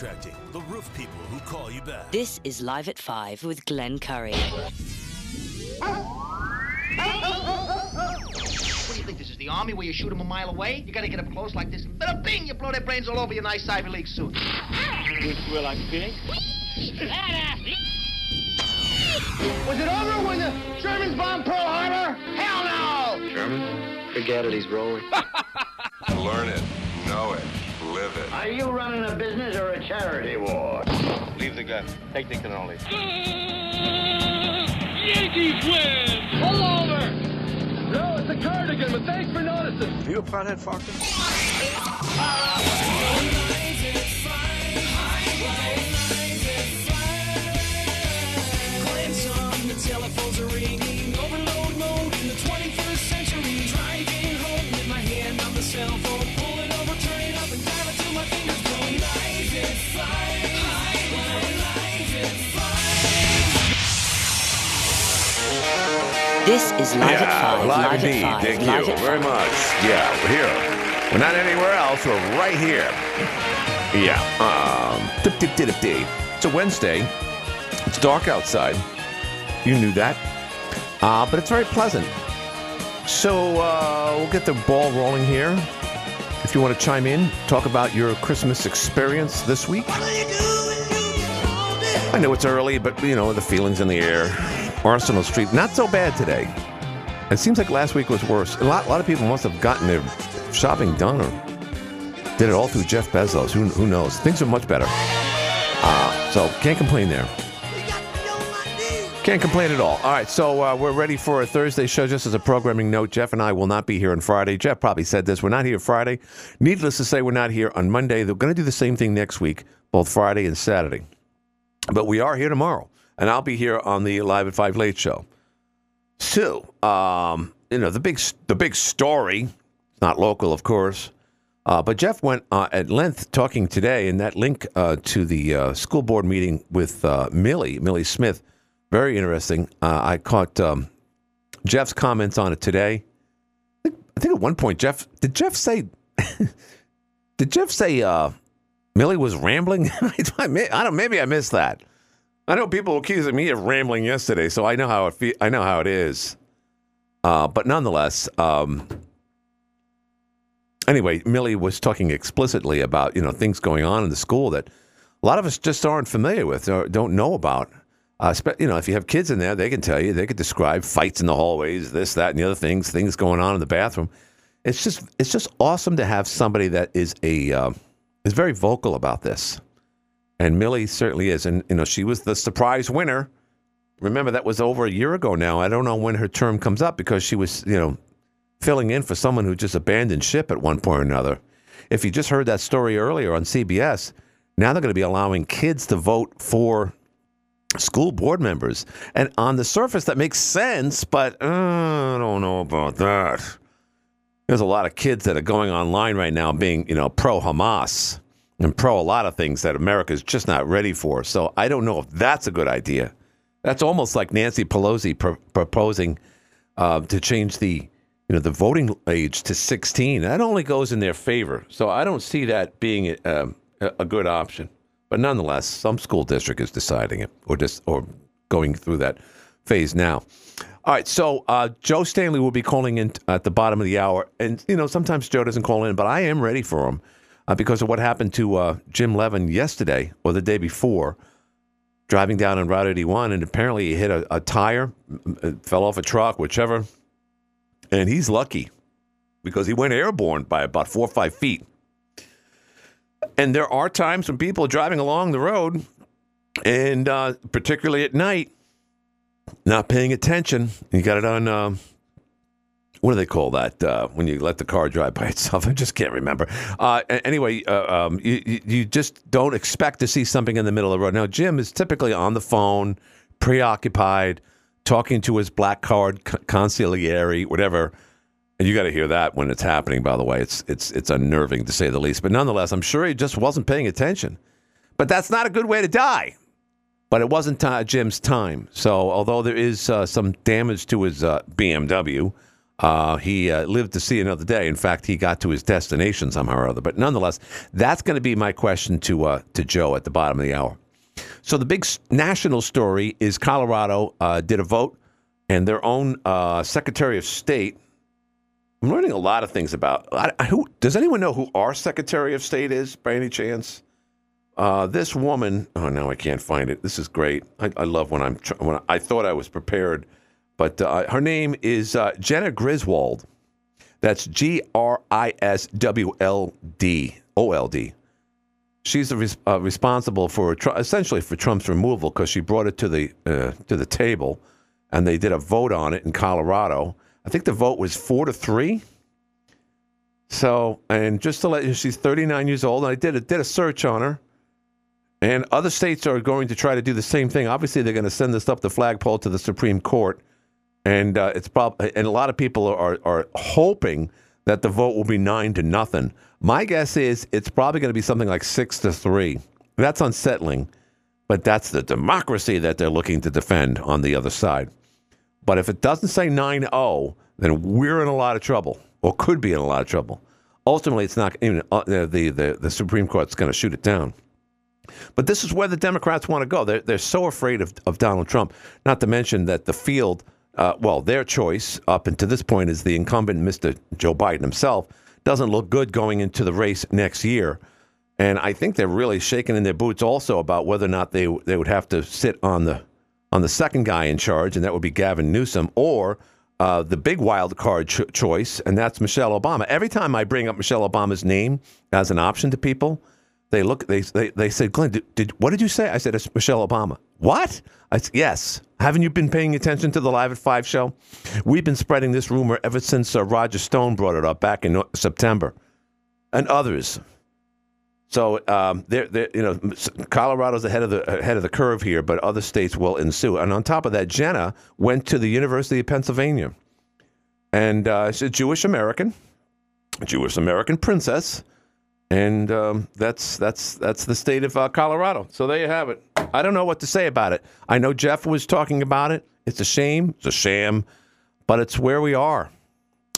Attracting the roof people who call you back. This is Live at 5 with Glenn Curry. What do you think this is, the army where you shoot them a mile away? You gotta get up close like this. Bada bing, you blow their brains all over your nice Ivy League suit. Well, like pig. Was it over when the Germans bombed Pearl Harbor? Hell no! German? Forget it, he's rolling. Learn it, know it, live it. Are you running a business or a charity war? Leave the gun. Take the cannoli. Yankees win! Pull over! No, it's a cardigan, but thanks for noticing. Are you a pothead, Falcon? Telephones are ringing, This is Live yeah, at 5. live, live indeed. at 5. Thank live you very much. Yeah, we're here. We're not anywhere else. We're right here. Yeah. Um, dip, dip, dip, dip, dip. It's a Wednesday. It's dark outside. You knew that. Uh, but it's very pleasant. So uh, we'll get the ball rolling here. If you want to chime in, talk about your Christmas experience this week. I know it's early, but you know the feelings in the air. Arsenal Street, not so bad today. It seems like last week was worse. A lot, a lot of people must have gotten their shopping done or did it all through Jeff Bezos. Who, who knows? Things are much better. Uh, so can't complain there. Can't complain at all. All right, so uh, we're ready for a Thursday show. Just as a programming note, Jeff and I will not be here on Friday. Jeff probably said this. We're not here Friday. Needless to say, we're not here on Monday. They're going to do the same thing next week, both Friday and Saturday. But we are here tomorrow, and I'll be here on the Live at Five Late Show. So, um, you know, the big the big story, not local, of course, uh, but Jeff went uh, at length talking today, and that link uh, to the uh, school board meeting with uh, Millie, Millie Smith, very interesting. Uh, I caught um, Jeff's comments on it today. I think, I think at one point, Jeff did Jeff say, did Jeff say Millie was rambling? I don't. Maybe I missed that. I know people accusing me of rambling yesterday, so I know how it. Fe- I know how it is. Uh, but nonetheless, um, anyway, Millie was talking explicitly about you know things going on in the school that a lot of us just aren't familiar with or don't know about. Uh, you know, if you have kids in there, they can tell you, they could describe fights in the hallways, this, that, and the other things, things going on in the bathroom. It's just, it's just awesome to have somebody that is a uh, is very vocal about this. And Millie certainly is, and you know, she was the surprise winner. Remember that was over a year ago now. I don't know when her term comes up because she was, you know, filling in for someone who just abandoned ship at one point or another. If you just heard that story earlier on CBS, now they're going to be allowing kids to vote for school board members. And on the surface, that makes sense, but uh, I don't know about that. There's a lot of kids that are going online right now being, you know, pro Hamas and pro a lot of things that America is just not ready for. So I don't know if that's a good idea. That's almost like Nancy Pelosi pro- proposing uh, to change the, you know, the voting age to 16. That only goes in their favor. So I don't see that being um, a, a good option. But nonetheless, some school district is deciding it, or just or going through that phase now. All right, so uh, Joe Stanley will be calling in at the bottom of the hour, and you know sometimes Joe doesn't call in, but I am ready for him uh, because of what happened to uh, Jim Levin yesterday or the day before, driving down on Route 81, and apparently he hit a, a tire, fell off a truck, whichever, and he's lucky because he went airborne by about four or five feet. And there are times when people are driving along the road, and uh, particularly at night, not paying attention. You got it on. Uh, what do they call that uh, when you let the car drive by itself? I just can't remember. Uh, anyway, uh, um, you, you just don't expect to see something in the middle of the road. Now, Jim is typically on the phone, preoccupied, talking to his black card consigliere, whatever. And you got to hear that when it's happening. By the way, it's it's it's unnerving to say the least. But nonetheless, I'm sure he just wasn't paying attention. But that's not a good way to die. But it wasn't Jim's time. So although there is uh, some damage to his uh, BMW, Uh, he uh, lived to see another day. In fact, he got to his destination somehow or other. But nonetheless, that's going to be my question to uh, to Joe at the bottom of the hour. So the big national story is Colorado uh, did a vote, and their own uh, Secretary of State. I'm learning a lot of things about. I, I- who does anyone know who our Secretary of State is by any chance? Uh, this woman. Oh, now I can't find it. This is great. I, I love when I'm when I thought I was prepared, but uh, her name is uh, Jena Griswold. That's G R I S W L D O L D. She's res- uh, responsible for Tr- essentially for Trump's removal because she brought it to the uh, to the table, and they did a vote on it in Colorado. I think the vote was four to three. So, and just to let you, she's 39 years old, and I did a, did a search on her. And other states are going to try to do the same thing. Obviously, they're going to send this up the flagpole to the Supreme Court, and uh, it's prob- and a lot of people are are hoping that the vote will be nine to nothing. My guess is it's probably going to be something like six to three. That's unsettling, but that's the democracy that they're looking to defend on the other side. But if it doesn't say 9 0, then we're in a lot of trouble, or could be in a lot of trouble. Ultimately, it's not even uh, the, the, the Supreme Court's going to shoot it down. But this is where the Democrats want to go. They're, they're so afraid of, of Donald Trump, not to mention that the field, uh, well, their choice up until this point is the incumbent, Mr. Joe Biden himself, doesn't look good going into the race next year. And I think they're really shaking in their boots also about whether or not they they would have to sit on the on the second guy in charge, and that would be Gavin Newsom, or uh, the big wild card cho- choice, and that's Michelle Obama. Every time I bring up Michelle Obama's name as an option to people, they look. They they, they said, Glenn, did, did what did you say? I said it's Michelle Obama. What? I said, yes. Haven't you been paying attention to the Live at Five show? We've been spreading this rumor ever since uh, Roger Stone brought it up back in uh, September, and others. So um, they're, they're, you know, Colorado's ahead of the ahead of the curve here, but other states will ensue. And on top of that, Jenna went to the University of Pennsylvania, and uh, she's a Jewish American, Jewish American princess, and um, that's that's that's the state of uh, Colorado. So there you have it. I don't know what to say about it. I know Jeff was talking about it. It's a shame. It's a sham, but it's where we are.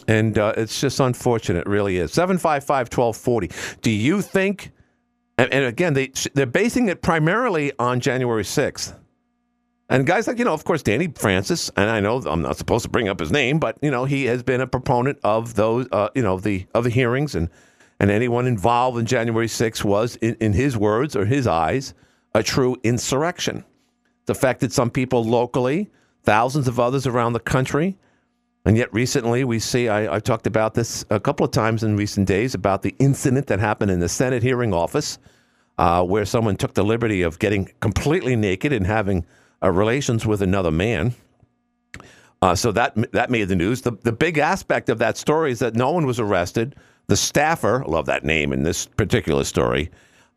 And uh, it's just unfortunate, it really is. 755 1240. Do you think, and, and again, they, they're basing it primarily on January 6th. And guys like, you know, of course, Danny Francis, and I know I'm not supposed to bring up his name, but, you know, he has been a proponent of those, uh, you know, the of the hearings and, and anyone involved in January 6th was, in, in his words or his eyes, a true insurrection. It affected some people locally, thousands of others around the country. And yet, recently, we see, I, I've talked about this a couple of times in recent days about the incident that happened in the Senate hearing office uh, where someone took the liberty of getting completely naked and having uh, relations with another man. Uh, so that that made the news. The, the big aspect of that story is that no one was arrested. The staffer, love that name in this particular story,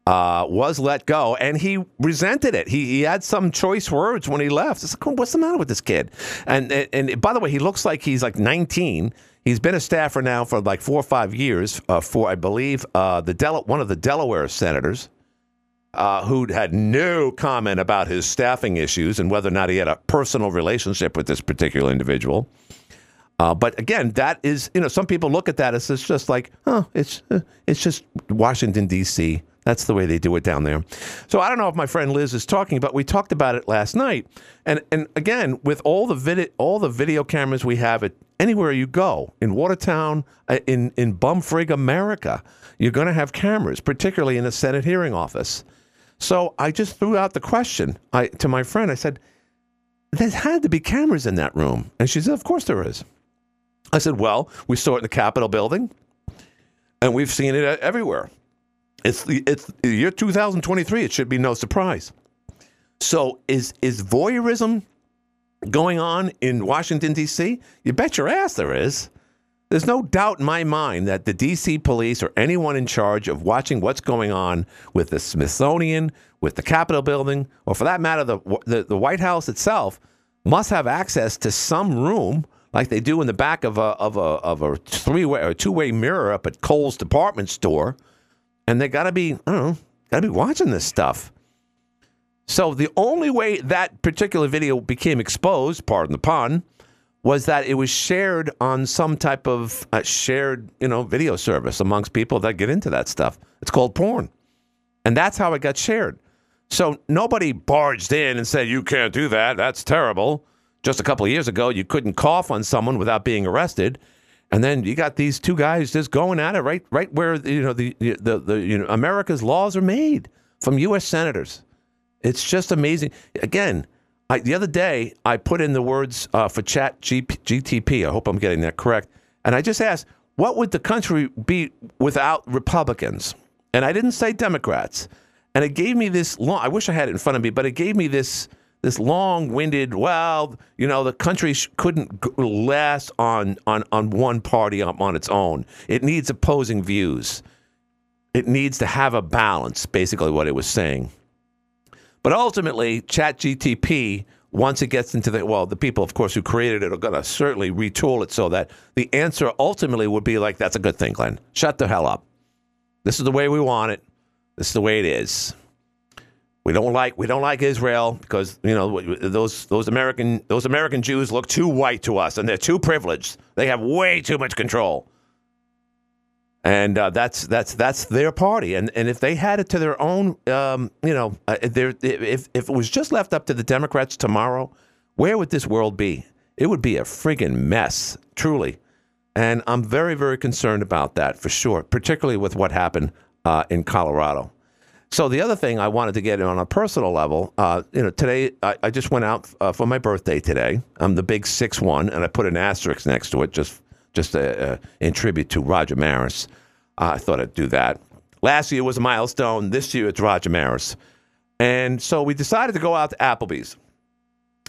uh, was let go, and he resented it. He, he had some choice words when he left. It's like, what's the matter with this kid? And, and and by the way, he looks like he's like 19. He's been a staffer now for like four or five years uh, for, I believe, uh, the Del- one of the Delaware senators. Uh, who had no comment about his staffing issues and whether or not he had a personal relationship with this particular individual. Uh, but again, that is, you know, some people look at that as it's just like, oh, it's uh, it's just Washington D.C. That's the way they do it down there. So I don't know if my friend Liz is talking, but we talked about it last night. And and again, with all the vid- all the video cameras we have at anywhere you go in Watertown, uh, in in Bumfrig, America, you're going to have cameras, particularly in the Senate hearing office. So I just threw out the question I, to my friend. I said, "There had to be cameras in that room," and she said, "Of course there is." I said, "Well, we saw it in the Capitol building, and we've seen it everywhere. It's it's the year 2023. It should be no surprise. So is is voyeurism going on in Washington D.C.? You bet your ass there is. There's no doubt in my mind that the D.C. police or anyone in charge of watching what's going on with the Smithsonian, with the Capitol building, or for that matter, the the, the White House itself, must have access to some room like they do in the back of a of a of a three way or two way mirror up at Kohl's department store, and they got to be I don't know, got to be watching this stuff. So the only way that particular video became exposed, pardon the pun, was that it was shared on some type of uh, shared, you know, video service amongst people that get into that stuff. It's called porn. And that's how it got shared. So nobody barged in and said, you can't do that. That's terrible. Just a couple of years ago, you couldn't cough on someone without being arrested. And then you got these two guys just going at it right, right where you know the the, the you know America's laws are made from U.S. senators. It's just amazing. Again, I, the other day I put in the words uh, for Chat G- GTP. I hope I'm getting that correct. And I just asked, what would the country be without Republicans? And I didn't say Democrats. And it gave me this long. I wish I had it in front of me, but it gave me this this long-winded. Well, you know, the country sh- couldn't last on on on one party on, on its own. It needs opposing views. It needs to have a balance. Basically, what it was saying. But ultimately, ChatGTP, once it gets into the, well, the people, of course, who created it are going to certainly retool it so that the answer ultimately would be like, that's a good thing, Glenn. Shut the hell up. This is the way we want it. This is the way it is. We don't like we don't like Israel because you know those those American those American Jews look too white to us and they're too privileged. They have way too much control and uh, that's that's that's their party. And and if they had it to their own, um, you know, uh, if if it was just left up to the Democrats tomorrow, where would this world be? It would be a friggin' mess, truly. And I'm very very concerned about that for sure, particularly with what happened uh, in Colorado. So the other thing I wanted to get on a personal level, uh, you know, today I, I just went out uh, for my birthday today. I'm the big six one, and I put an asterisk next to it just just uh, in tribute to Roger Maris. Uh, I thought I'd do that. Last year was a milestone. This year it's Roger Maris. And so we decided to go out to Applebee's.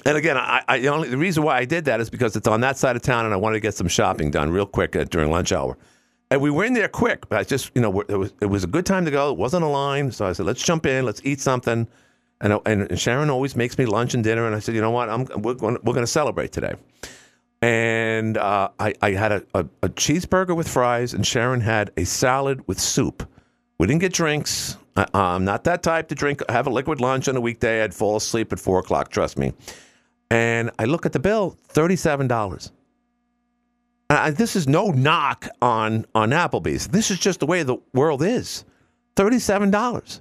And again, I, I, the, only, the reason why I did that is because it's on that side of town and I wanted to get some shopping done real quick uh, during lunch hour. And we were in there quick, but I just, you know, it was, it was a good time to go. It wasn't a line. So I said, let's jump in, let's eat something. And, and Sharon always makes me lunch and dinner. And I said, you know what? I'm, we're going we're to celebrate today. And uh, I, I had a, a, a cheeseburger with fries, and Sharon had a salad with soup. We didn't get drinks. I, am not that type to drink, have a liquid lunch on a weekday. I'd fall asleep at four o'clock, trust me. And I look at the bill $37. Uh, uh, this is no knock on on Applebee's. This is just the way the world is. Thirty-seven dollars,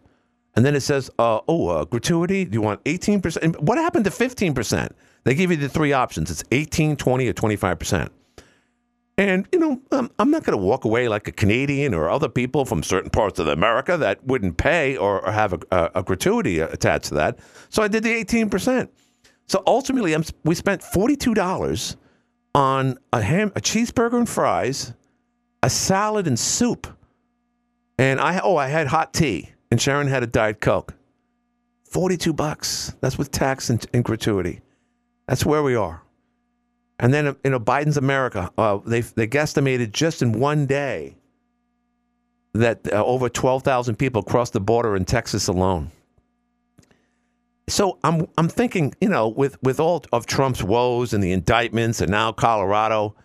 and then it says, uh, "Oh, uh, gratuity. Do you want eighteen percent? What happened to fifteen percent? They give you the three options: it's 18, 20, or twenty-five percent." And you know, I'm, I'm not going to walk away like a Canadian or other people from certain parts of America that wouldn't pay or, or have a, a, a gratuity attached to that. So I did the eighteen percent. So ultimately, I'm, we spent forty-two dollars on a, ham, a cheeseburger and fries, a salad and soup. And I, oh, I had hot tea, and Sharon had a Diet Coke. 42 bucks. That's with tax and, and gratuity. That's where we are. And then, you know, Biden's America, uh, they, they guesstimated just in one day that uh, over 12,000 people crossed the border in Texas alone. So I'm, I'm thinking, you know, with, with all of Trump's woes and the indictments and now Colorado,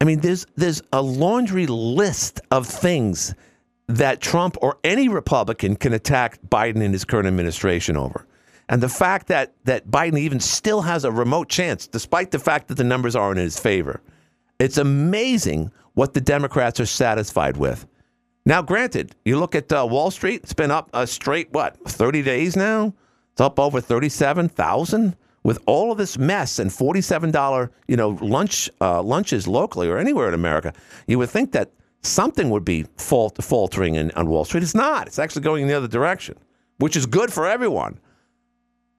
I mean, there's, there's a laundry list of things that Trump or any Republican can attack Biden and his current administration over. And the fact that, that Biden even still has a remote chance, despite the fact that the numbers aren't in his favor, it's amazing what the Democrats are satisfied with. Now, granted, you look at uh, Wall Street; it's been up a straight what thirty days now. It's up over thirty-seven thousand with all of this mess and forty-seven dollar you know lunch uh, lunches locally or anywhere in America. You would think that something would be fault, faltering in, on Wall Street. It's not. It's actually going in the other direction, which is good for everyone.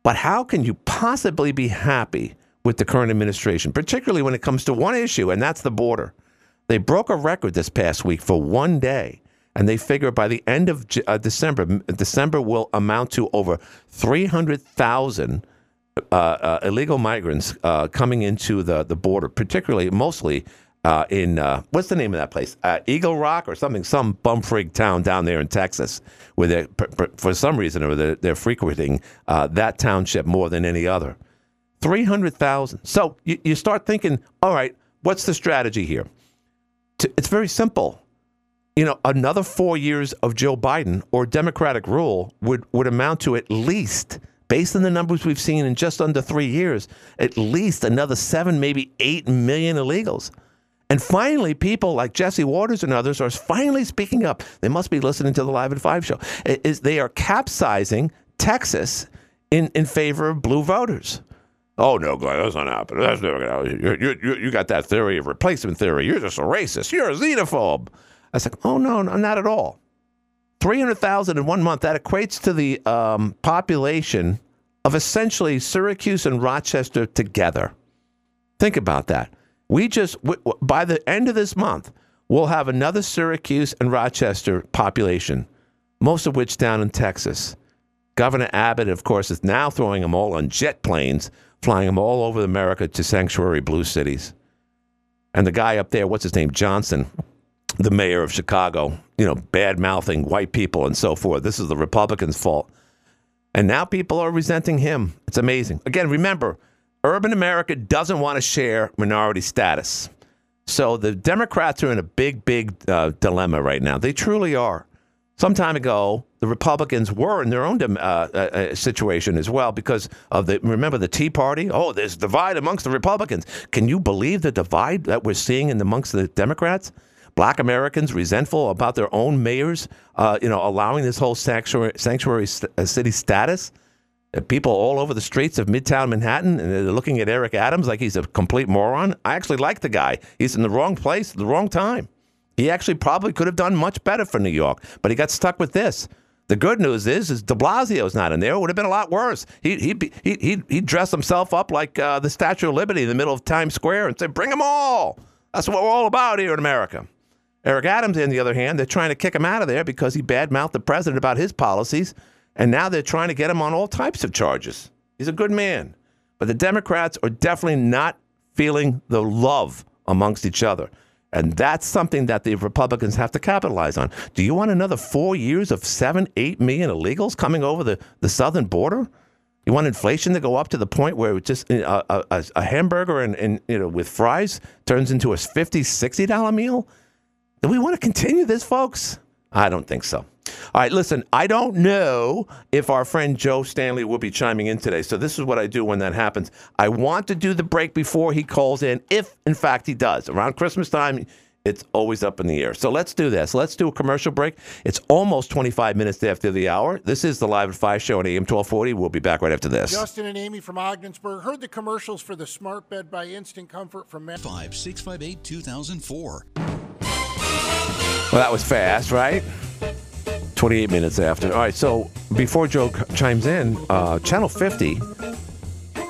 But how can you possibly be happy with the current administration, particularly when it comes to one issue, and that's the border? They broke a record this past week for one day, and they figure by the end of uh, December, December will amount to over 300,000 uh, uh, illegal migrants uh, coming into the, the border, particularly, mostly uh, in uh, what's the name of that place? Eagle Rock or something, some bumfrig town down there in Texas, where they for some reason or they're, they're frequenting that township more than any other. Three hundred thousand. So you, you start thinking, all right, what's the strategy here? It's very simple. You know, another four years of Joe Biden or Democratic rule would would amount to at least based on the numbers we've seen in just under three years, at least another seven, maybe eight million illegals. And finally, people like Jesse Watters and others are finally speaking up. They must be listening to the Live at Five show. It Is they are capsizing Texas in, in favor of blue voters. Oh no, Glenn, that's not happening. That's never gonna. You, you, you, you got that theory of replacement theory. You're just a racist. You're a xenophobe. I was like, oh no, no, not at all. Three hundred thousand in one month. That equates to the um, population of essentially Syracuse and Rochester together. Think about that. We just w- w- by the end of this month, we'll have another Syracuse and Rochester population, most of which down in Texas. Governor Abbott, of course, is now throwing them all on jet planes, flying them all over America to sanctuary blue cities. And the guy up there, what's his name? Johnson, the mayor of Chicago, you know, bad mouthing white people and so forth. This is the Republicans' fault. And now people are resenting him. It's amazing. Again, remember, urban America doesn't want to share minority status. So the Democrats are in a big, big uh, dilemma right now. They truly are. Some time ago, the Republicans were in their own uh, uh, uh, situation as well because of the remember the Tea Party. Oh, there's divide amongst the Republicans. Can you believe the divide that we're seeing in amongst the Democrats? Black Americans resentful about their own mayors, uh, you know, allowing this whole sanctuary, sanctuary st- uh, city status. People all over the streets of Midtown Manhattan, and they're looking at Eric Adams like he's a complete moron. I actually like the guy. He's in the wrong place at the wrong time. He actually probably could have done much better for New York, but he got stuck with this. The good news is, is De Blasio's not in there. It would have been a lot worse. He he he he dressed himself up like uh, the Statue of Liberty in the middle of Times Square and said, "Bring them all." That's what we're all about here in America. Eric Adams, on the other hand, they're trying to kick him out of there because he badmouthed the president about his policies, and now they're trying to get him on all types of charges. He's a good man, but the Democrats are definitely not feeling the love amongst each other. And that's something that the Republicans have to capitalize on. Do you want another four years of seven, eight million illegals coming over the, the southern border? You want inflation to go up to the point where just uh, a, a, a hamburger and, and you know with fries turns into a $50, $60 meal? Do we want to continue this, folks? I don't think so. All right, listen, I don't know if our friend Joe Stanley will be chiming in today. So, this is what I do when that happens. I want to do the break before he calls in, if in fact he does. Around Christmas time, it's always up in the air. So, let's do this. Let's do a commercial break. It's almost 25 minutes after the hour. This is the Live at 5 show on AM 1240. We'll be back right after this. Justin and Amy from Ogdensburg heard the commercials for the smart bed by Instant Comfort from Men. 5658 2004. Well, that was fast, right? 28 minutes after. All right, so before Joe chimes in, uh, Channel 50,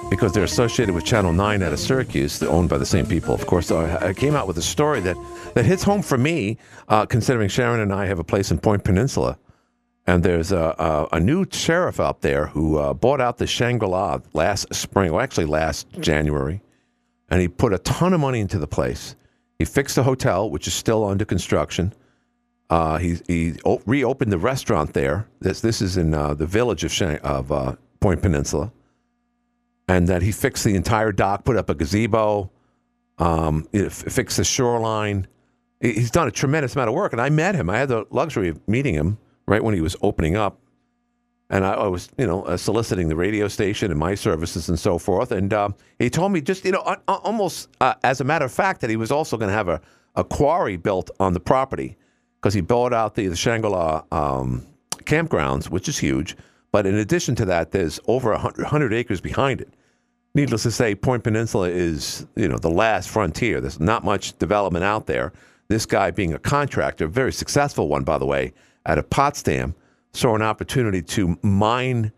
because they're associated with Channel 9 out of Syracuse, they're owned by the same people, of course, uh, I came out with a story that, that hits home for me, uh, considering Sharon and I have a place in Point Peninsula. And there's a, a, a new sheriff out there who uh, bought out the Shangri La last spring, well, actually last January, and he put a ton of money into the place. He fixed the hotel, which is still under construction. Uh, he he o- reopened the restaurant there. This this is in uh, the village of Shang- of uh, Point Peninsula, and that he fixed the entire dock, put up a gazebo, um, f- fixed the shoreline. He- He's done a tremendous amount of work, and I met him. I had the luxury of meeting him right when he was opening up, and I, I was you know uh, soliciting the radio station and my services and so forth. And uh, he told me just you know a- almost uh, as a matter of fact that he was also going to have a, a quarry built on the property because he bought out the, the Shangri-La um, campgrounds, which is huge. But in addition to that, there's over 100, 100 acres behind it. Needless to say, Point Peninsula is you know the last frontier. There's not much development out there. This guy, being a contractor, very successful one, by the way, out of Potsdam, saw an opportunity to mine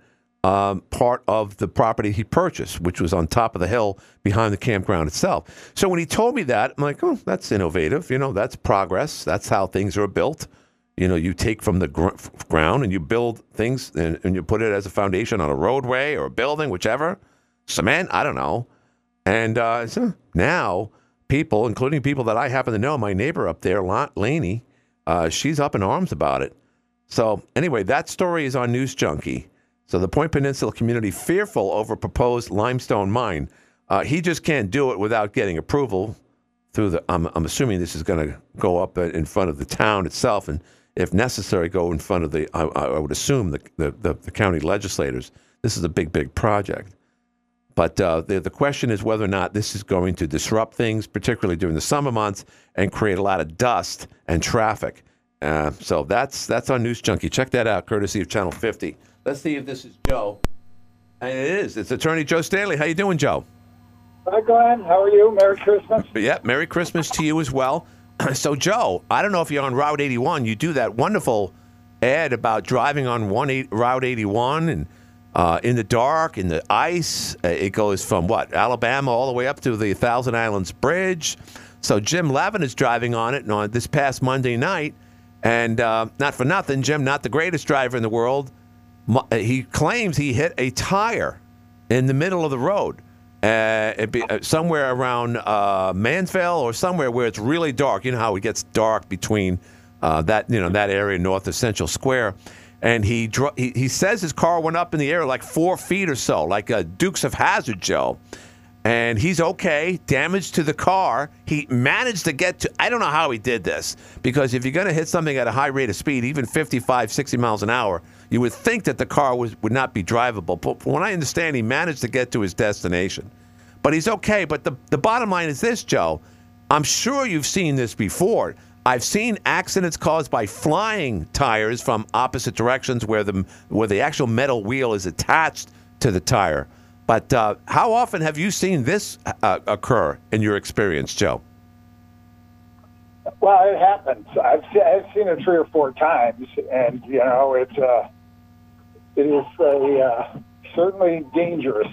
um, part of the property he purchased, which was on top of the hill behind the campground itself. So when he told me that, I'm like, oh, that's innovative. You know, that's progress. That's how things are built. You know, you take from the gr- ground and you build things and, and you put it as a foundation on a roadway or a building, whichever. Cement, I don't know. And uh, so now people, including people that I happen to know, my neighbor up there, La- Laney, uh, she's up in arms about it. So anyway, that story is on News Junkie. So the Point Peninsula community fearful over proposed limestone mine. Uh, he just can't do it without getting approval through the. I'm, I'm assuming this is going to go up in front of the town itself, and if necessary, go in front of the. I, I would assume the, the, the, the county legislators. This is a big, big project. But uh, the, the question is whether or not this is going to disrupt things, particularly during the summer months, and create a lot of dust and traffic. Uh, so that's that's on News Junkie. Check that out, courtesy of Channel 50. Let's see if this is Joe. And it is. It's Attorney Joe Stanley. How you doing, Joe? Hi, Glenn. How are you? Merry Christmas. Yep. Merry Christmas to you as well. so, Joe, I don't know if you're on Route 81. You do that wonderful ad about driving on one eight, Route 81 and uh, in the dark, in the ice. Uh, it goes from what Alabama all the way up to the Thousand Islands Bridge. So Jim Levin is driving on it and on this past Monday night, and uh, not for nothing, Jim, not the greatest driver in the world. Uh, He claims he hit a tire in the middle of the road. Uh, be uh, somewhere around uh, or somewhere where it's really dark. You know how it gets dark between uh, that you know that area north of Central Square, and he, dro- he he says his car went up in the air like four feet or so, like a Dukes of Hazzard, Joe. And he's okay. Damage to the car. He managed to get to. I don't know how he did this because if you're going to hit something at a high rate of speed, even 55, 60 miles an hour, you would think that the car was, would not be drivable. But from what I understand, he managed to get to his destination. But he's okay. But the, the bottom line is this, Joe. I'm sure you've seen this before. I've seen accidents caused by flying tires from opposite directions where the, where the actual metal wheel is attached to the tire. But uh, how often have you seen this uh, occur in your experience, Joe? Well, it happens. I've I've seen it three or four times, and you know it's uh, it is a, uh, certainly dangerous.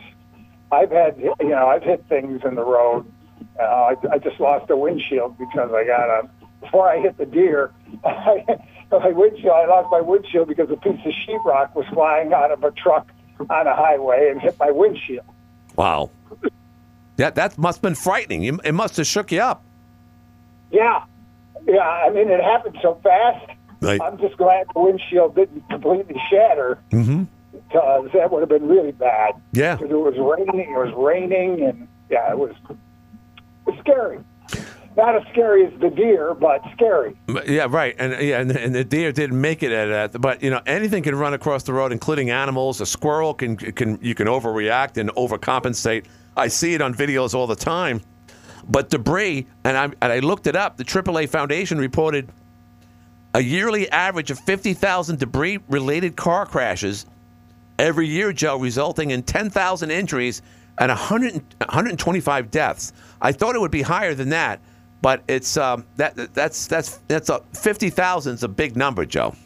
I've had you know I've hit things in the road. Uh, I, I just lost a windshield because I got a before I hit the deer. I, my windshield. I lost my windshield because a piece of sheetrock was flying out of a truck on a highway and hit my windshield. Wow. That that must have been frightening. It must have shook you up. Yeah, yeah. I mean, it happened so fast. Right. I'm just glad the windshield didn't completely shatter Mm-hmm. because that would have been really bad. Yeah. Because it was raining. It was raining, and yeah, it was, it was scary. Not as scary as the deer, but scary. Yeah, right. And yeah, and, and the deer didn't make it at that. But you know, anything can run across the road, including animals. A squirrel can can you can overreact and overcompensate. I see it on videos all the time. But debris, and I and I looked it up. The AAA Foundation reported a yearly average of fifty thousand debris-related car crashes every year, Joe, resulting in 10,000 injuries and 100, 125 deaths. I thought it would be higher than that, but it's um, that that's that's that's a 50,000 is a big number, Joe.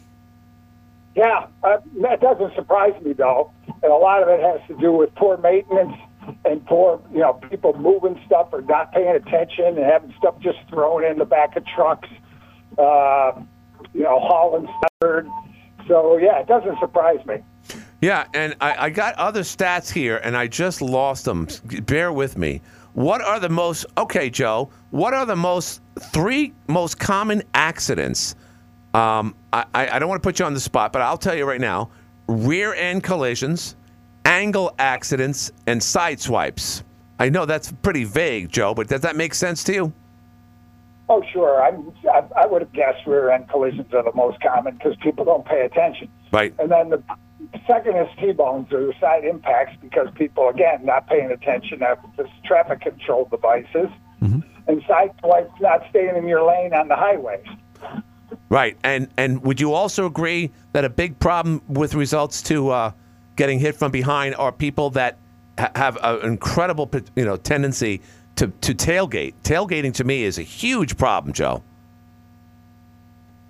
Yeah, uh, that doesn't surprise me though, and a lot of it has to do with poor maintenance and poor, you know, people moving stuff or not paying attention and having stuff just thrown in the back of trucks, uh, you know, hauling stuff. So yeah, it doesn't surprise me. Yeah, and I, I got other stats here, and I just lost them. Bear with me. What are the most okay, Joe? What are the most three most common accidents? Um, I, I I don't want to put you on the spot, but I'll tell you right now: rear end collisions, angle accidents, and side swipes. I know that's pretty vague, Joe, but does that make sense to you? Oh, sure. I'm, I, I would have guessed rear end collisions are the most common because people don't pay attention. Right. And then the second is T-bones or side impacts because people, again, not paying attention at the traffic control devices. And side swipes not staying in your lane on the highways. Right, and and would you also agree that a big problem with results to uh, getting hit from behind are people that ha- have an incredible you know tendency to to tailgate. Tailgating to me is a huge problem, Joe.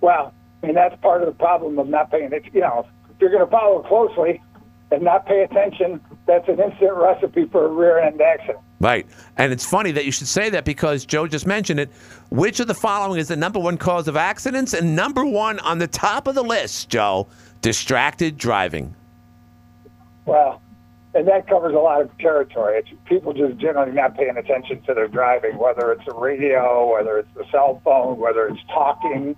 Well, I mean, that's part of the problem of not paying attention. You know, you're going to follow closely and not pay attention, that's an instant recipe for a rear end accident. Right, and it's funny that you should say that because Joe just mentioned it. Which of the following is the number one cause of accidents? And number one on the top of the list, Joe, distracted driving. Well, and that covers a lot of territory. It's people just generally not paying attention to their driving, whether it's a radio, whether it's the cell phone, whether it's talking,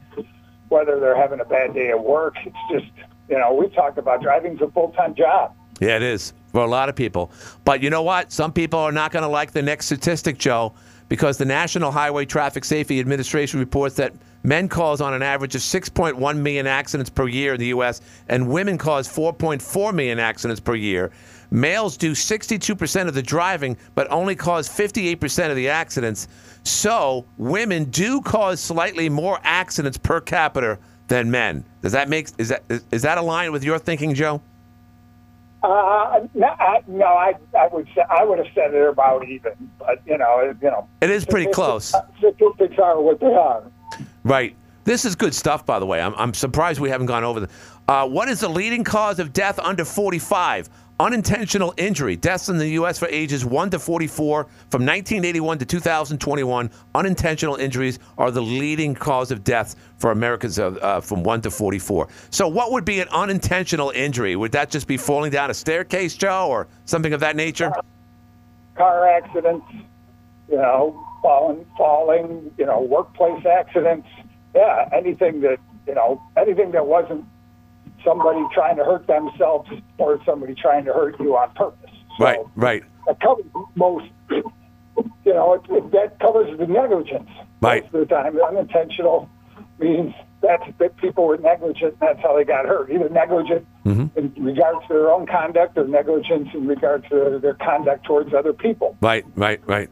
whether they're having a bad day at work. It's just, you know, we talked about driving's a full time job. Yeah, it is for a lot of people. But you know what? Some people are not going to like the next statistic, Joe, because the National Highway Traffic Safety Administration reports that Men cause on an average of 6.1 million accidents per year in the U.S., and women cause 4.4 million accidents per year. Males do 62% of the driving, but only cause 58% of the accidents. So women do cause slightly more accidents per capita than men. Does that make is that is that aligned with your thinking, Joe? Uh, no, I, no, I, I would say I would have said they're about even, but you know, it- you know, It is pretty close. statistics are what they are. Right. This is good stuff, by the way. I'm, I'm surprised we haven't gone over the. Uh, what is the leading cause of death under 45? Unintentional injury. Deaths in the U.S. for ages 1 to 44 from 1981 to 2021. Unintentional injuries are the leading cause of death for Americans uh, uh, from 1 to 44. So, what would be an unintentional injury? Would that just be falling down a staircase, Joe, or something of that nature? Car accidents, you know, falling, falling, you know, workplace accidents. Yeah, anything that you know, anything that wasn't somebody trying to hurt themselves or somebody trying to hurt you on purpose. Right, right. That covers most. You know, it, it, that covers the negligence. Right. Most of the time, unintentional means that's that people were negligent. And that's how they got hurt. Either negligent Mm-hmm. in regards to their own conduct, or negligence in regards to their conduct towards other people. Right, right, right.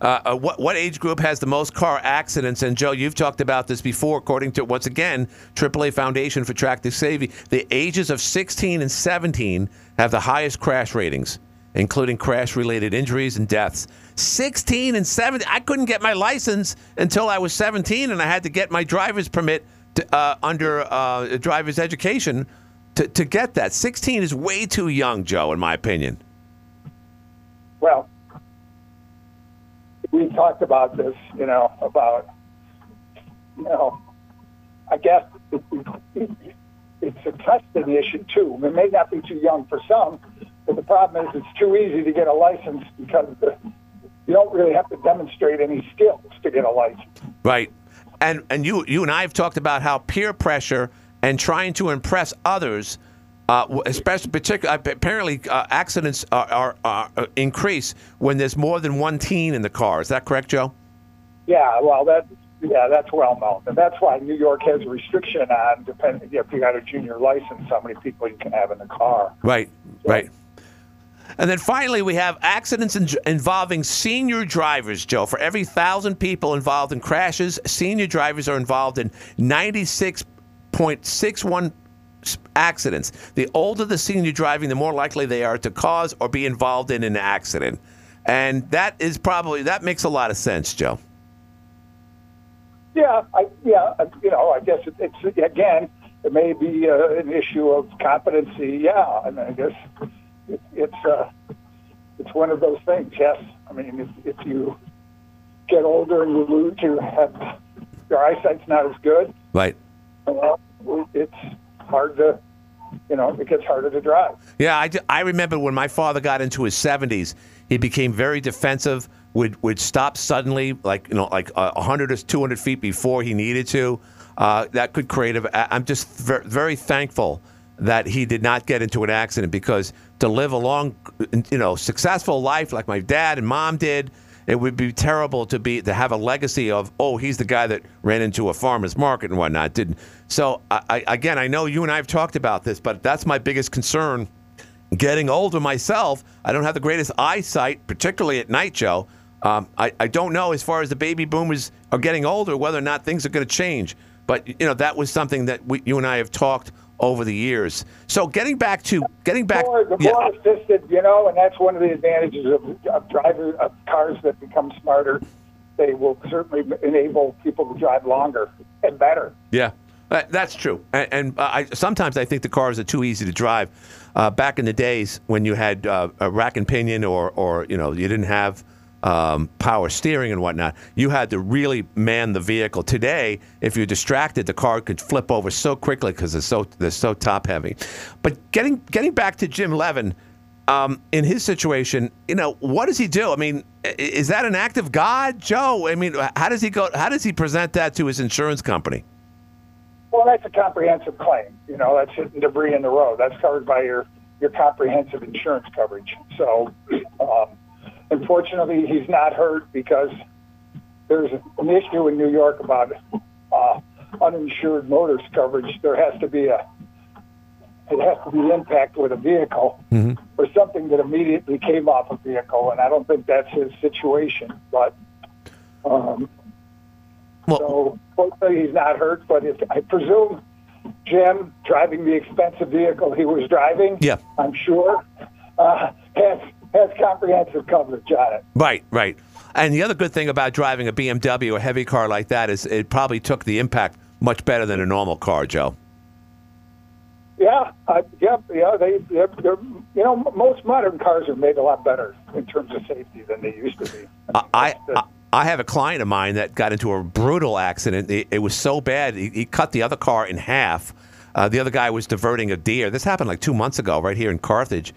Uh, uh, what what age group has the most car accidents? And Joe, you've talked about this before. According to once again AAA Foundation for Traffic Safety, the ages of 16 and 17 have the highest crash ratings, including crash-related injuries and deaths. 16 and 17. I couldn't get my license until I was 17, and I had to get my driver's permit to, uh, under uh, driver's education to, to get that. 16 is way too young, Joe, in my opinion. Well, we talked about this, you know, about, you know, I guess it, it, it's a testing issue too. It may not be too young for some, but the problem is it's too easy to get a license because you don't really have to demonstrate any skills to get a license. Right. And and you you and I have talked about how peer pressure and trying to impress others, uh, especially particularly apparently uh, accidents are, are, are uh, increase when there's more than one teen in the car. Is that correct, Joe? Yeah, well, that yeah, that's well known, and that's why New York has a restriction on depending if you got a junior license, how many people you can have in the car. Right. Right. And then finally, we have accidents in, involving senior drivers, Joe. For every thousand people involved in crashes, senior drivers are involved in 96.61 s- accidents. The older the senior driving, the more likely they are to cause or be involved in an accident. And that is probably, that makes a lot of sense, Joe. Yeah, I yeah, uh, you know, I guess it, it's again, it may be uh, an issue of competency. Yeah, and I guess it, it's uh, it's one of those things. Yes, I mean, if, if you get older and you lose, you have your eyesight's not as good. Right. Well, it's hard to, you know, it gets harder to drive. Yeah, I, I remember when my father got into his 70s, he became very defensive, would, would stop suddenly, like, you know, like uh, 100 or 200 feet before he needed to. Uh, that could create a. I'm just ver- very thankful that he did not get into an accident because to live a long, you know, successful life like my dad and mom did, it would be terrible to be to have a legacy of oh he's the guy that ran into a farmer's market and whatnot. Didn't. So I, I, again I know you and I have talked about this but that's my biggest concern getting older myself. I don't have the greatest eyesight particularly at night Joe. Um, I, I don't know as far as the baby boomers are getting older whether or not things are going to change. But you know that was something that we, you and I have talked over the years so getting back to getting back more, the yeah, more assisted, you know, and that's one of the advantages of, of driver of cars that become smarter. They will certainly enable people to drive longer and better. Yeah, that's true. And, and uh, I, sometimes I think the cars are too easy to drive. Uh, back in the days when you had uh, a rack and pinion, or, or you know, you didn't have um, power steering and whatnot, you had to really man the vehicle. Today, if you're distracted, the car could flip over so quickly because they're so they're so top heavy. But getting getting back to Jim Levin. Um, in his situation, you know, what does he do? I mean, is that an act of God, Joe? I mean, how does he go? How does he present that to his insurance company? Well, that's a comprehensive claim. You know, that's hitting debris in the road. That's covered by your your comprehensive insurance coverage. So, um, unfortunately, he's not hurt because there's an issue in New York about uh, uninsured motorist coverage, there has to be a it has to be impact with a vehicle Mhm. or something that immediately came off a vehicle, and I don't think that's his situation. But um, so fortunately, he's not hurt. But if I presume Jim driving the expensive vehicle he was driving, Yeah. I'm sure uh, has has comprehensive coverage on it. Right, right. And the other good thing about driving a BMW, a heavy car like that, is it probably took the impact much better than a normal car, Joe. Yeah, uh, yep, yeah. They, they're, they're, you know, most modern cars are made a lot better in terms of safety than they used to be. I, I I have a client of mine that got into a brutal accident. It, it was so bad he, he cut the other car in half. Uh, the other guy was diverting a deer. This happened like two months ago, right here in Carthage,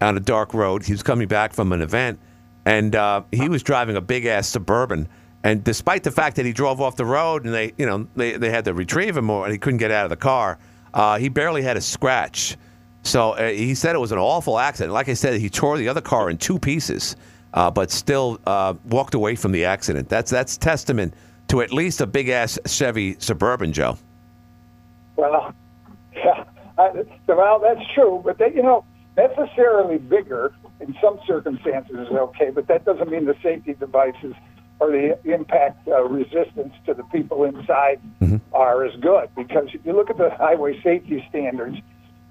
on a dark road. He was coming back from an event, and uh, he was driving a big ass suburban. And despite the fact that he drove off the road and they, you know, they, they had to retrieve him, or and he couldn't get out of the car, uh, he barely had a scratch. So uh, he said it was an awful accident. Like I said, he tore the other car in two pieces, uh, but still uh, walked away from the accident. That's that's testament to at least a big ass Chevy Suburban, Joe. Well, yeah, I, well, that's true, but they, you know, necessarily bigger in some circumstances is okay, but that doesn't mean the safety devices or the impact uh, resistance to the people inside are as good. Because if you look at the highway safety standards,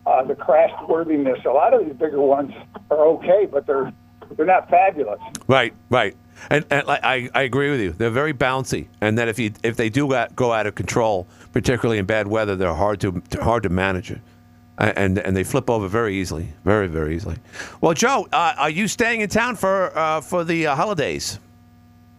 uh, the crash worthiness, a lot of these bigger ones are okay, but they're they're not fabulous. Right, right. And, and I, I agree with you. They're very bouncy, and that if you if they do go out of control, particularly in bad weather, they're hard to hard to manage it, and and they flip over very easily, very very easily. Well, Joe, uh, are you staying in town for uh, for the uh, holidays?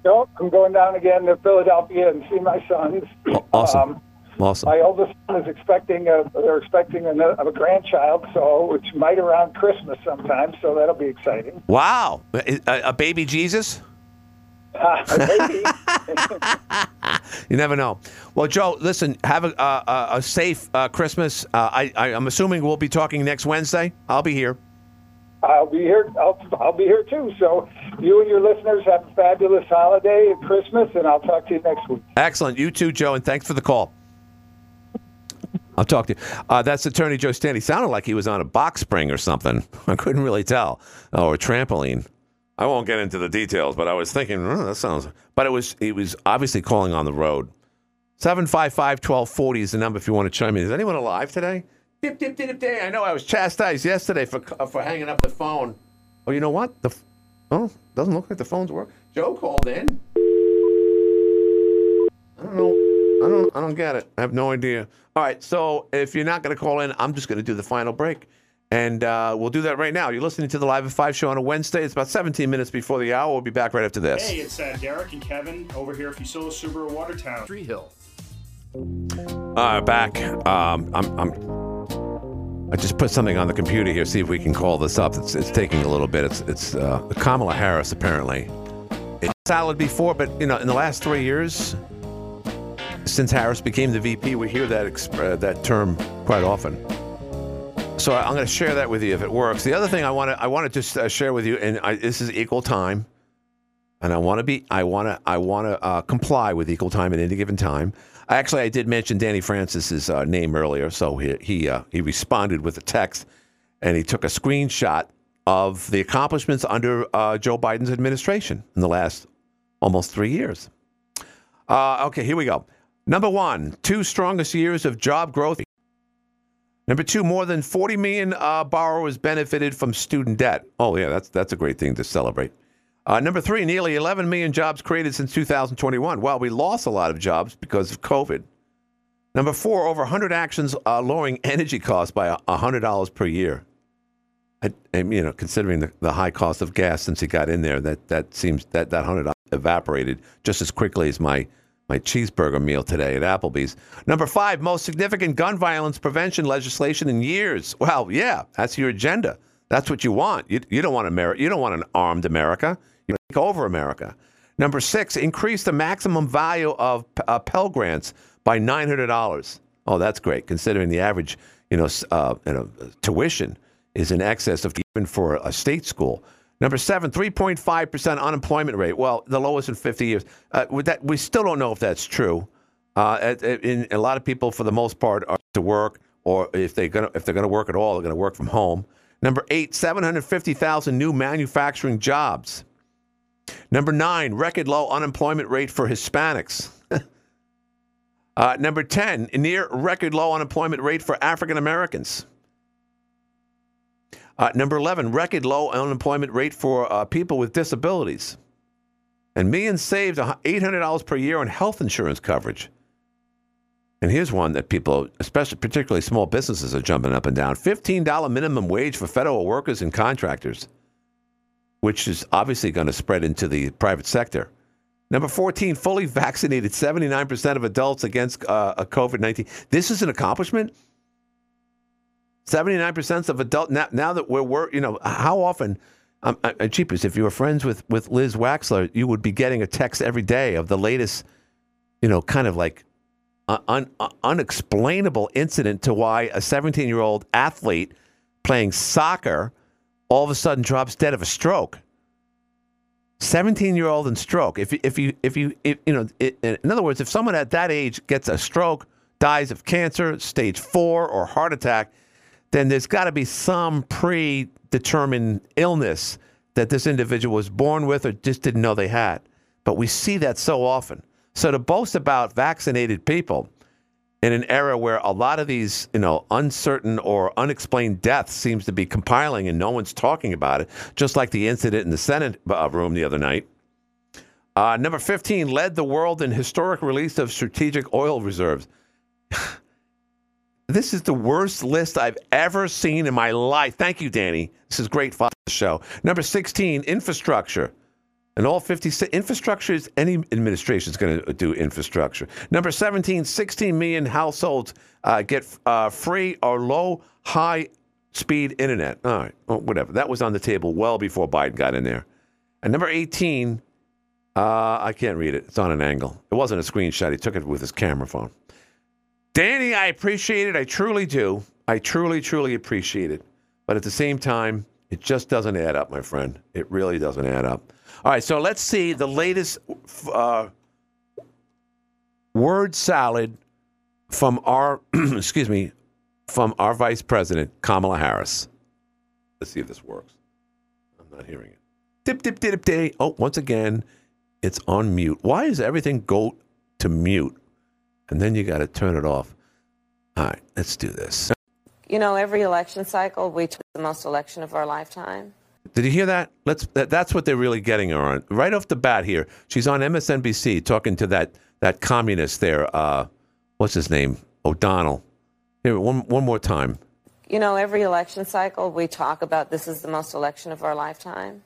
No, I'm going down again to Philadelphia and see my sons. Awesome, Um, awesome. My oldest son is expecting a they're expecting a, a grandchild, so which might around Christmas sometime. So that'll be exciting. Wow, a, a baby Jesus. Maybe. You never know. Well, Joe, listen. Have a a, safe uh, Christmas. Uh, I, I I'm assuming we'll be talking next Wednesday. I'll be here. I'll be here. I'll, I'll be here too. So you and your listeners have a fabulous holiday and Christmas, and I'll talk to you next week. Excellent. You too, Joe, and thanks for the call. I'll talk to you. Uh, that's Attorney Joe Stanley. Sounded like he was on a box spring or something. I couldn't really tell. Oh, or a trampoline. I won't get into the details, but I was thinking, oh, that sounds. But it was he was obviously calling on the road. 755-1240 is the number if you want to chime in. Is anyone alive today? Dip, dip, dip, dip, dip. I know I was chastised yesterday for uh, for hanging up the phone. Oh, you know what? The oh, doesn't look like the phones work. Joe called in. I don't know. I don't. I don't get it. I have no idea. All right. So if you're not going to call in, I'm just going to do the final break, and uh, we'll do that right now. You're listening to the Live at Five show on a Wednesday. It's about 17 minutes before the hour. We'll be back right after this. Hey, it's uh, Derek and Kevin over here at Fusillo Subaru Watertown. Tree Hill. Uh, back. Um, I'm, I'm. I just put something on the computer here. See if we can call this up. It's, it's taking a little bit. It's it's uh, Kamala Harris apparently. It's solid before, but you know, in the last three years, since Harris became the VP, we hear that exp- uh, that term quite often. So I'm going to share that with you if it works. The other thing I want to I want to just uh, share with you, and I, this is equal time, and I want to be I want to I want to uh, comply with equal time at any given time. Actually, I did mention Danny Francis's uh, name earlier, so he he uh, he responded with a text, and he took a screenshot of the accomplishments under uh, Joe Biden's administration in the last almost three years. Uh, okay, here we go. Number one, two strongest years of job growth. Number two, more than 40 million uh, borrowers benefited from student debt. Oh, yeah, that's that's a great thing to celebrate. Uh, number three, nearly 11 million jobs created since 2021. Well, we lost a lot of jobs because of COVID. Number four, over 100 actions uh, lowering energy costs by $100 per year. And, you know, considering the, the high cost of gas since he got in there, that that seems that that hundred evaporated just as quickly as my my cheeseburger meal today at Applebee's. Number five, most significant gun violence prevention legislation in years. Well, yeah, that's your agenda. That's what you want. You, you don't want America. You don't want an armed America. You take over America. Number six, increase the maximum value of uh, Pell grants by nine hundred dollars. Oh, that's great, considering the average, you know, uh, you know, tuition is in excess of even for a state school. Number seven, 3.5% unemployment rate. Well, the lowest in 50 years. Uh, that, we still don't know if that's true. Uh, in, a lot of people, for the most part, are to work, or if they're gonna if they're to work at all, they're to work from home. Number eight, seven hundred fifty thousand new manufacturing jobs. Number nine, record low unemployment rate for Hispanics. uh, number ten, near record low unemployment rate for African Americans. Uh, number 11, record low unemployment rate for uh, people with disabilities. And millions saved a $800 per year on health insurance coverage. And here's one that people, especially particularly small businesses, are jumping up and down $15 minimum wage for federal workers and contractors, which is obviously going to spread into the private sector. Number 14, fully vaccinated 79% of adults against uh, COVID 19. This is an accomplishment. 79% of adult now, now that we're, we're you know how often um, uh, uh, cheapest if you were friends with with Liz Waxler you would be getting a text every day of the latest you know kind of like un, uh, unexplainable incident to why a 17 year old athlete playing soccer all of a sudden drops dead of a stroke. 17 year old and stroke. If if you if you if, you know it, in other words if someone at that age gets a stroke dies of cancer stage 4 or heart attack then there's got to be some predetermined illness that this individual was born with or just didn't know they had. But we see that so often. So to boast about vaccinated people in an era where a lot of these, you know, uncertain or unexplained deaths seems to be compiling and no one's talking about it, just like the incident in the Senate uh, room the other night. Uh, number 15 led the world in historic release of strategic oil reserves. This is the worst list I've ever seen in my life. Thank you, Danny. This is great fun show. Number 16, infrastructure. And all 50 sta- infrastructure is any administration is going to do infrastructure. Number 17, 16 million households uh, get uh, free or low high speed internet. All right, whatever. That was on the table well before Biden got in there. And number 18, uh, I can't read it. It's on an angle. It wasn't a screenshot. He took it with his camera phone. Danny, I appreciate it. I truly do. I truly, truly appreciate it. But at the same time, it just doesn't add up, my friend. It really doesn't add up. All right, so let's see the latest uh, word salad from our, excuse me, from our Vice President, Kamala Harris. Let's see if this works. I'm not hearing it. Dip, dip, dip, dip. Oh, once again, it's on mute. Why is everything go to mute? And then you got to turn it off. All right, let's do this. You know, every election cycle, we took the most election of our lifetime. Did you hear that? Let's. That, that's what they're really getting her on right off the bat. Here, she's on MSNBC talking to that that communist there. Uh, what's his name? O'Donnell. Here, one one more time. You know, every election cycle, we talk about this is the most election of our lifetime.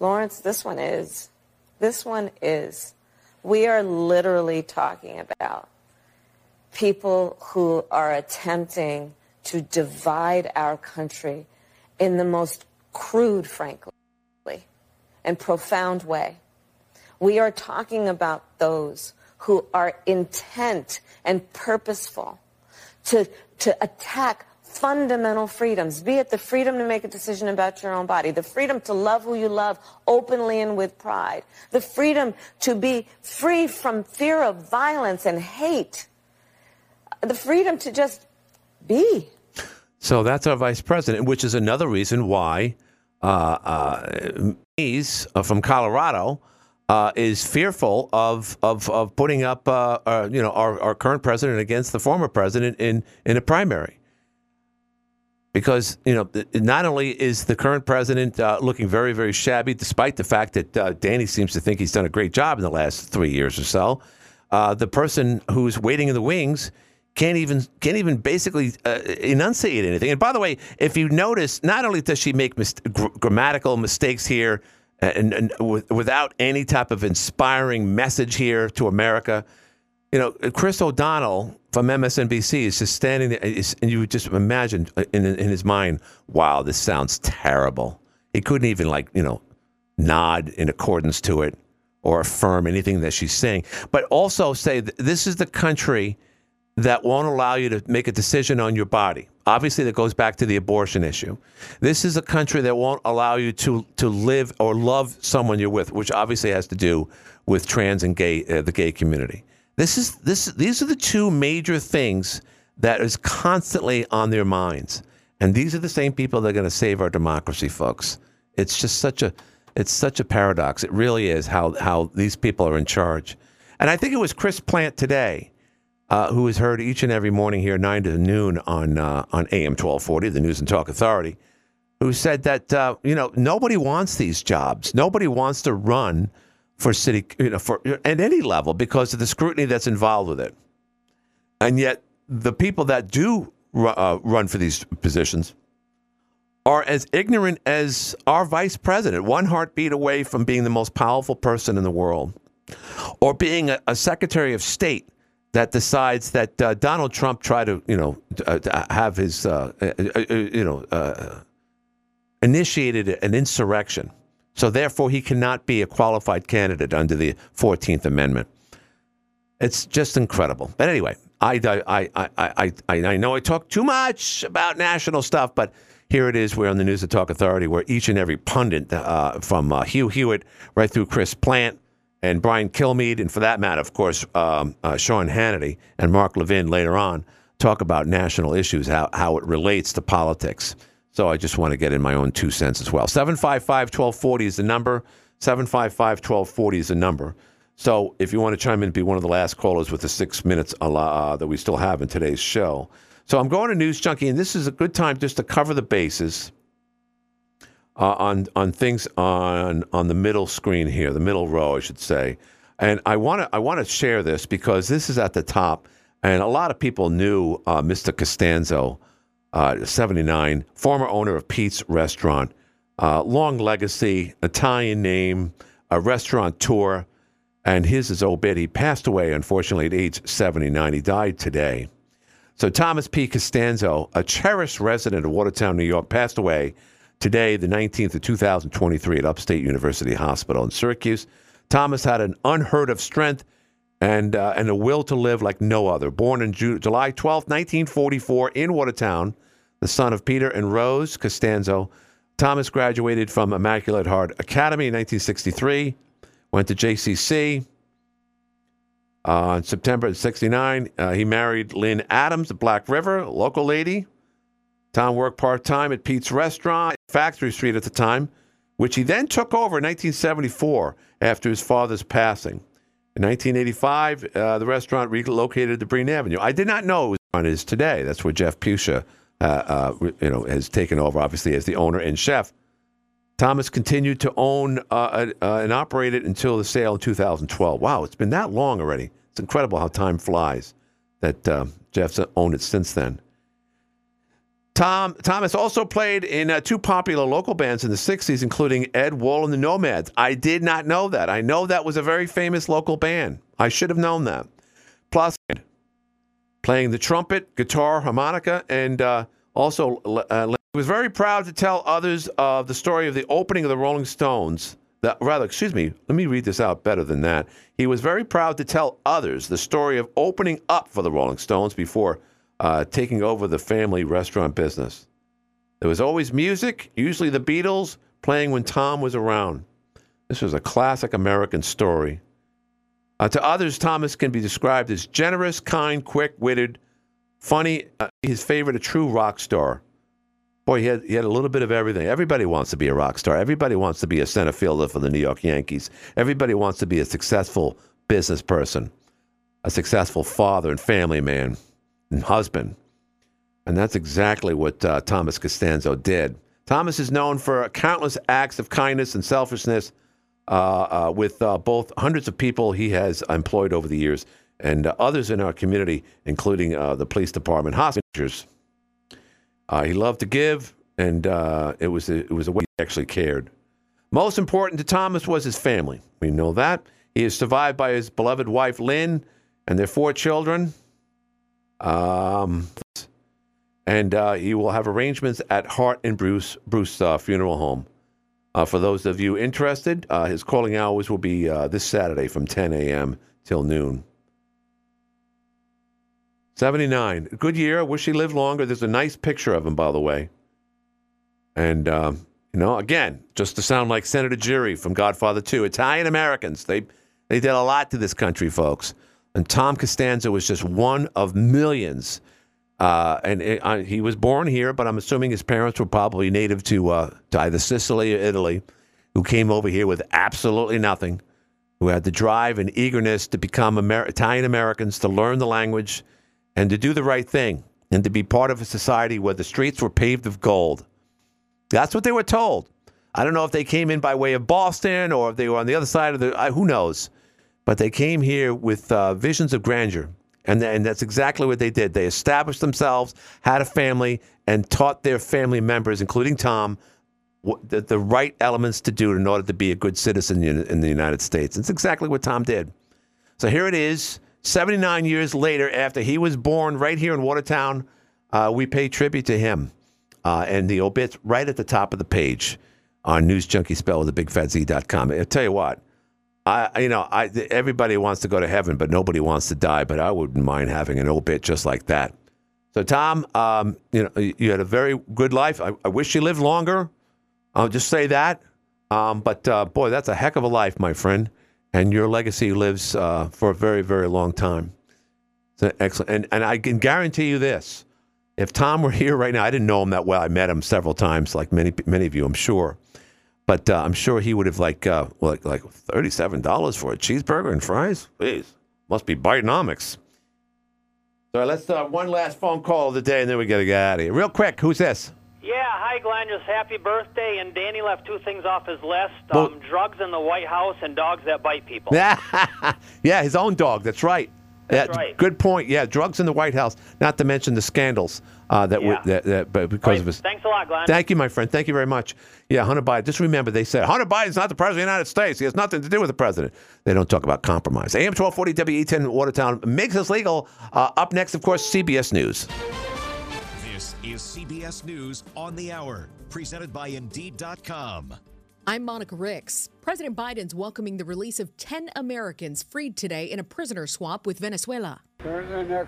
Lawrence, this one is. This one is. We are literally talking about people who are attempting to divide our country in the most crude, frankly, and profound way. We are talking about those who are intent and purposeful to, to attack fundamental freedoms, be it the freedom to make a decision about your own body, the freedom to love who you love openly and with pride, the freedom to be free from fear of violence and hate, the freedom to just be. So that's our vice president, which is another reason why uh, uh, uh, from Colorado uh, is fearful of of, of putting up uh, uh, you know our, our current president against the former president in in a primary. Because you know, not only is the current president uh, looking very, very shabby, despite the fact that Danny seems to think he's done a great job in the last three years or so, the person who's waiting in the wings can't even can't even basically uh, enunciate anything. And by the way, if you notice, not only does she make mis- gr- grammatical mistakes here, and, and with, without any type of inspiring message here to America, you know, Chris O'Donnell from MSNBC is just standing there, and you just imagine in, in his mind, wow, this sounds terrible. He couldn't even like you know nod in accordance to it or affirm anything that she's saying, but also say th- this is the country that won't allow you to make a decision on your body. Obviously, that goes back to the abortion issue. This is a country that won't allow you to to live or love someone you're with, which obviously has to do with trans and gay uh, the gay community. This is this. These are the two major things that is constantly on their minds, and these are the same people that are going to save our democracy, folks. It's just such a it's such a paradox. It really is how how these people are in charge. And I think it was Chris Plante today, uh, who is heard each and every morning here nine to noon on uh, on AM twelve forty, the News and Talk Authority, who said that uh, you know nobody wants these jobs. Nobody wants to run for city, you know, for at any level because of the scrutiny that's involved with it. And yet, the people that do uh, run for these positions are as ignorant as our vice president, one heartbeat away from being the most powerful person in the world, or being a, a secretary of state that decides that uh, Donald Trump tried to, you know, uh, have his, uh, uh, uh, you know, initiated an insurrection. So therefore, he cannot be a qualified candidate under the Fourteenth Amendment. It's just incredible. But anyway, I, I, I, I, I, I know I talk too much about national stuff, but here it is. We're on the News and Talk Authority, where each and every pundit, uh, from uh, Hugh Hewitt right through Chris Plante and Brian Kilmeade, and for that matter, of course, um, uh, Sean Hannity and Mark Levin later on, talk about national issues, how, how it relates to politics. So I just want to get in my own two cents as well. 755 1240 is the number. 755 1240 is the number. So if you want to chime in and be one of the last callers with the six minutes uh, that we still have in today's show. So I'm going to News Junkie, and this is a good time just to cover the bases uh, on on things on on the middle screen here, the middle row, I should say. And I want to I want to share this because this is at the top, and a lot of people knew uh, Mr. Costanzo uh, 79, former owner of Pete's Restaurant. Uh, long legacy, Italian name, a restaurateur, and his is obit. He passed away, unfortunately, at age 79. He died today. So Thomas P. Costanzo, a cherished resident of Watertown, New York, passed away today, the 19th of 2023, at Upstate University Hospital in Syracuse. Thomas had an unheard of strength and, uh, and a will to live like no other. Born on Ju- July 12, 1944, in Watertown, the son of Peter and Rose Costanzo. Thomas graduated from Immaculate Heart Academy in 1963, went to JCC. Uh, in September of 69, uh, he married Lynn Adams of Black River, local lady. Tom worked part time at Pete's Restaurant, Factory Street at the time, which he then took over in 1974 after his father's passing. In 1985, uh, the restaurant relocated to Breen Avenue. I did not know it was on is today. That's where Jeff Pusha uh, uh, you know, has taken over, obviously, as the owner and chef. Thomas continued to own uh, uh and operate it until the sale in 2012. Wow, it's been that long already. It's incredible how time flies that uh, Jeff's owned it since then. Tom Thomas also played in uh, two popular local bands in the 60s, including Ed Wool and the Nomads. I did not know that. I know that was a very famous local band. I should have known that. Plus, playing the trumpet, guitar, harmonica, and uh, also uh, he was very proud to tell others of the story of the opening of the Rolling Stones. That, rather, excuse me, let me read this out better than that. He was very proud to tell others the story of opening up for the Rolling Stones before uh, taking over the family restaurant business. There was always music, usually the Beatles, playing when Tom was around. This was a classic American story. Uh, to others, Thomas can be described as generous, kind, quick witted, funny. Uh, his favorite, a true rock star. Boy, he had, he had a little bit of everything. Everybody wants to be a rock star. Everybody wants to be a center fielder for the New York Yankees. Everybody wants to be a successful business person, a successful father and family man and husband. And that's exactly what uh, Thomas Costanzo did. Thomas is known for countless acts of kindness and selfishness uh, uh, with uh, both hundreds of people he has employed over the years and others in our community, including the police department, hostages. he loved to give, and it was a, it was a way he actually cared. Most important to Thomas was his family. We know that. He is survived by his beloved wife, Lynn, and their four children. Um, and uh, he will have arrangements at Hart and Bruce Bruce uh, Funeral Home. Uh, for those of you interested, uh, his calling hours will be uh, this Saturday from 10 a.m. till noon. 79. Good year. Wish he lived longer. There's a nice picture of him, by the way. And, um, you know, again, just to sound like Senator Geary from Godfather 2, Italian Americans, they, they did a lot to this country, folks. And Tom Costanzo was just one of millions. Uh, and it, uh, he was born here, but I'm assuming his parents were probably native to, uh, to either Sicily or Italy, who came over here with absolutely nothing, who had the drive and eagerness to become Amer- Italian Americans, to learn the language, and to do the right thing, and to be part of a society where the streets were paved with gold. That's what they were told. I don't know if they came in by way of Boston or if they were on the other side of the. Who knows? But they came here with uh, visions of grandeur. And, and that's exactly what they did. They established themselves, had a family, and taught their family members, including Tom, what, the, the right elements to do in order to be a good citizen in, in the United States. It's exactly what Tom did. So here it is, 79 years later, after he was born right here in Watertown, uh, we pay tribute to him. Uh, and the obit's right at the top of the page on News Junkie Spell with the BigFatZ.com. I'll tell you what, I you know I everybody wants to go to heaven, but nobody wants to die. But I wouldn't mind having an obit just like that. So Tom, um, you know you had a very good life. I, I wish you lived longer. I'll just say that. Um, but uh, boy, that's a heck of a life, my friend, and your legacy lives uh, for a very very long time. So excellent, and and I can guarantee you this: if Tom were here right now, I didn't know him that well. I met him several times, like many many of you, I'm sure. But uh, I'm sure he would have like uh, like like thirty seven dollars for a cheeseburger and fries. Please, must be Bidenomics. So let's uh, one last phone call of the day, and then we gotta get out of here. Real quick, who's this? Yeah, hi Glenn, just happy birthday. And Danny left two things off his list: Well- um, drugs in the White House and dogs that bite people. yeah, his own dog. That's right. That's yeah, right. Good point. Yeah, drugs in the White House. Not to mention the scandals uh, that, Yeah. we, that that but because of his. Thanks a lot, Glenn. Thank you, my friend. Thank you very much. Yeah, Hunter Biden. Just remember, they said Hunter Biden's not the president of the United States. He has nothing to do with the president. They don't talk about compromise. AM 1240 WE10 Watertown makes us legal. Uh, up next, of course, CBS News. This is CBS News on the Hour, presented by Indeed.com. I'm Monica Ricks. President Biden's welcoming the release of 10 Americans freed today in a prisoner swap with Venezuela. Turn in their